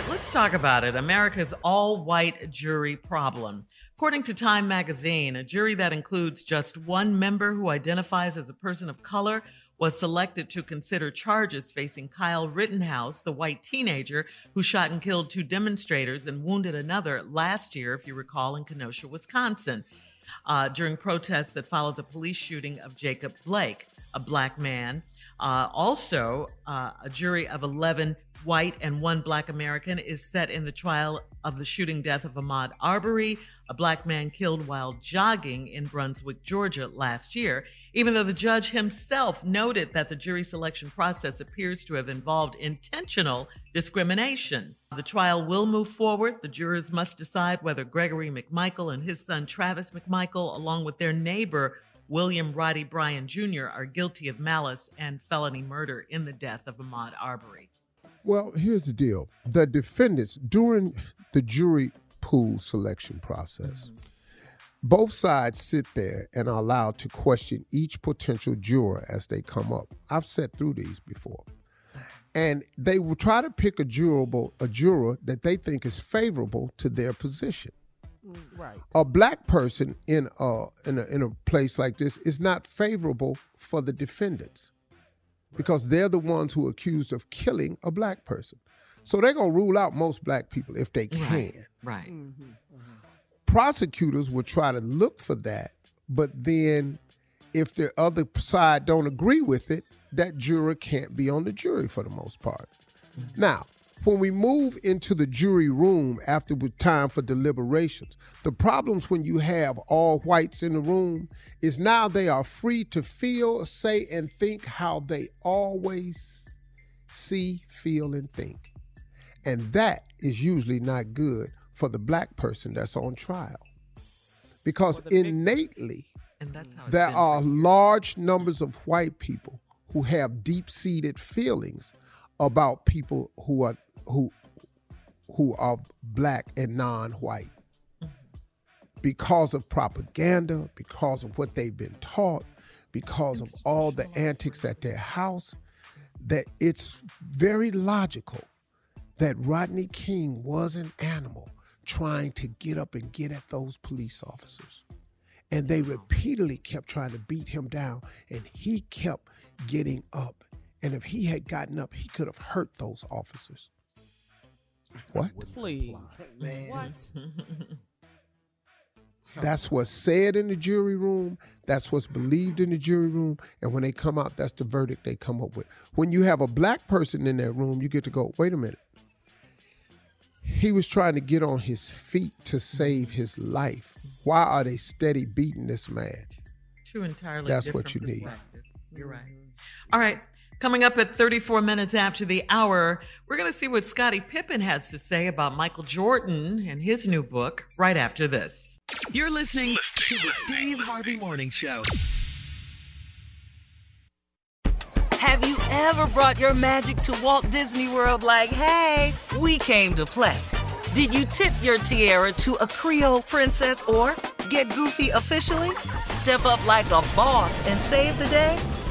Right, let's talk about it. America's all white jury problem. According to Time magazine, a jury that includes just one member who identifies as a person of color was selected to consider charges facing Kyle Rittenhouse, the white teenager who shot and killed two demonstrators and wounded another last year, if you recall, in Kenosha, Wisconsin, uh, during protests that followed the police shooting of Jacob Blake, a black man. Uh, also, uh, a jury of 11 white and one black American is set in the trial of the shooting death of Ahmaud Arbery, a black man killed while jogging in Brunswick, Georgia last year, even though the judge himself noted that the jury selection process appears to have involved intentional discrimination. The trial will move forward. The jurors must decide whether Gregory McMichael and his son Travis McMichael, along with their neighbor William Roddy Bryan Jr., are guilty of malice and felony murder in the death of Ahmaud Arbery. Well, here's the deal. The defendants, during the jury pool selection process, mm-hmm. both sides sit there and are allowed to question each potential juror as they come up. I've sat through these before. And they will try to pick a juror, a juror that they think is favorable to their position. Right. A black person in a, in a in a place like this is not favorable for the defendants because they're the ones who are accused of killing a black person. So they're going to rule out most black people if they can. Right. right. Mm-hmm. Mm-hmm. Prosecutors will try to look for that, but then if the other side don't agree with it, that juror can't be on the jury for the most part. Mm-hmm. Now, when we move into the jury room after time for deliberations, the problems when you have all whites in the room is now they are free to feel, say, and think how they always see, feel, and think. And that is usually not good for the black person that's on trial. Because innately, there are large numbers of white people who have deep seated feelings about people who are who who are black and non-white because of propaganda, because of what they've been taught, because of all the antics at their house. that it's very logical that Rodney King was an animal trying to get up and get at those police officers. And they repeatedly kept trying to beat him down, and he kept getting up. And if he had gotten up, he could have hurt those officers. What? Please, man. What? That's what's said in the jury room. That's what's believed in the jury room. And when they come out, that's the verdict they come up with. When you have a black person in that room, you get to go, wait a minute. He was trying to get on his feet to save his life. Why are they steady beating this man? Two entirely That's different what you need. You're right. All right. Coming up at 34 minutes after the hour, we're going to see what Scottie Pippen has to say about Michael Jordan and his new book right after this. You're listening to the Steve Harvey Morning Show. Have you ever brought your magic to Walt Disney World like, hey, we came to play? Did you tip your tiara to a Creole princess or get goofy officially? Step up like a boss and save the day?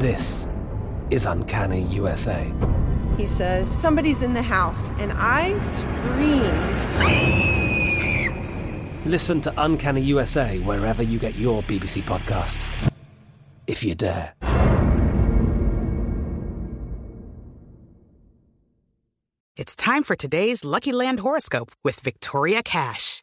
This is Uncanny USA. He says, Somebody's in the house, and I screamed. Listen to Uncanny USA wherever you get your BBC podcasts, if you dare. It's time for today's Lucky Land horoscope with Victoria Cash.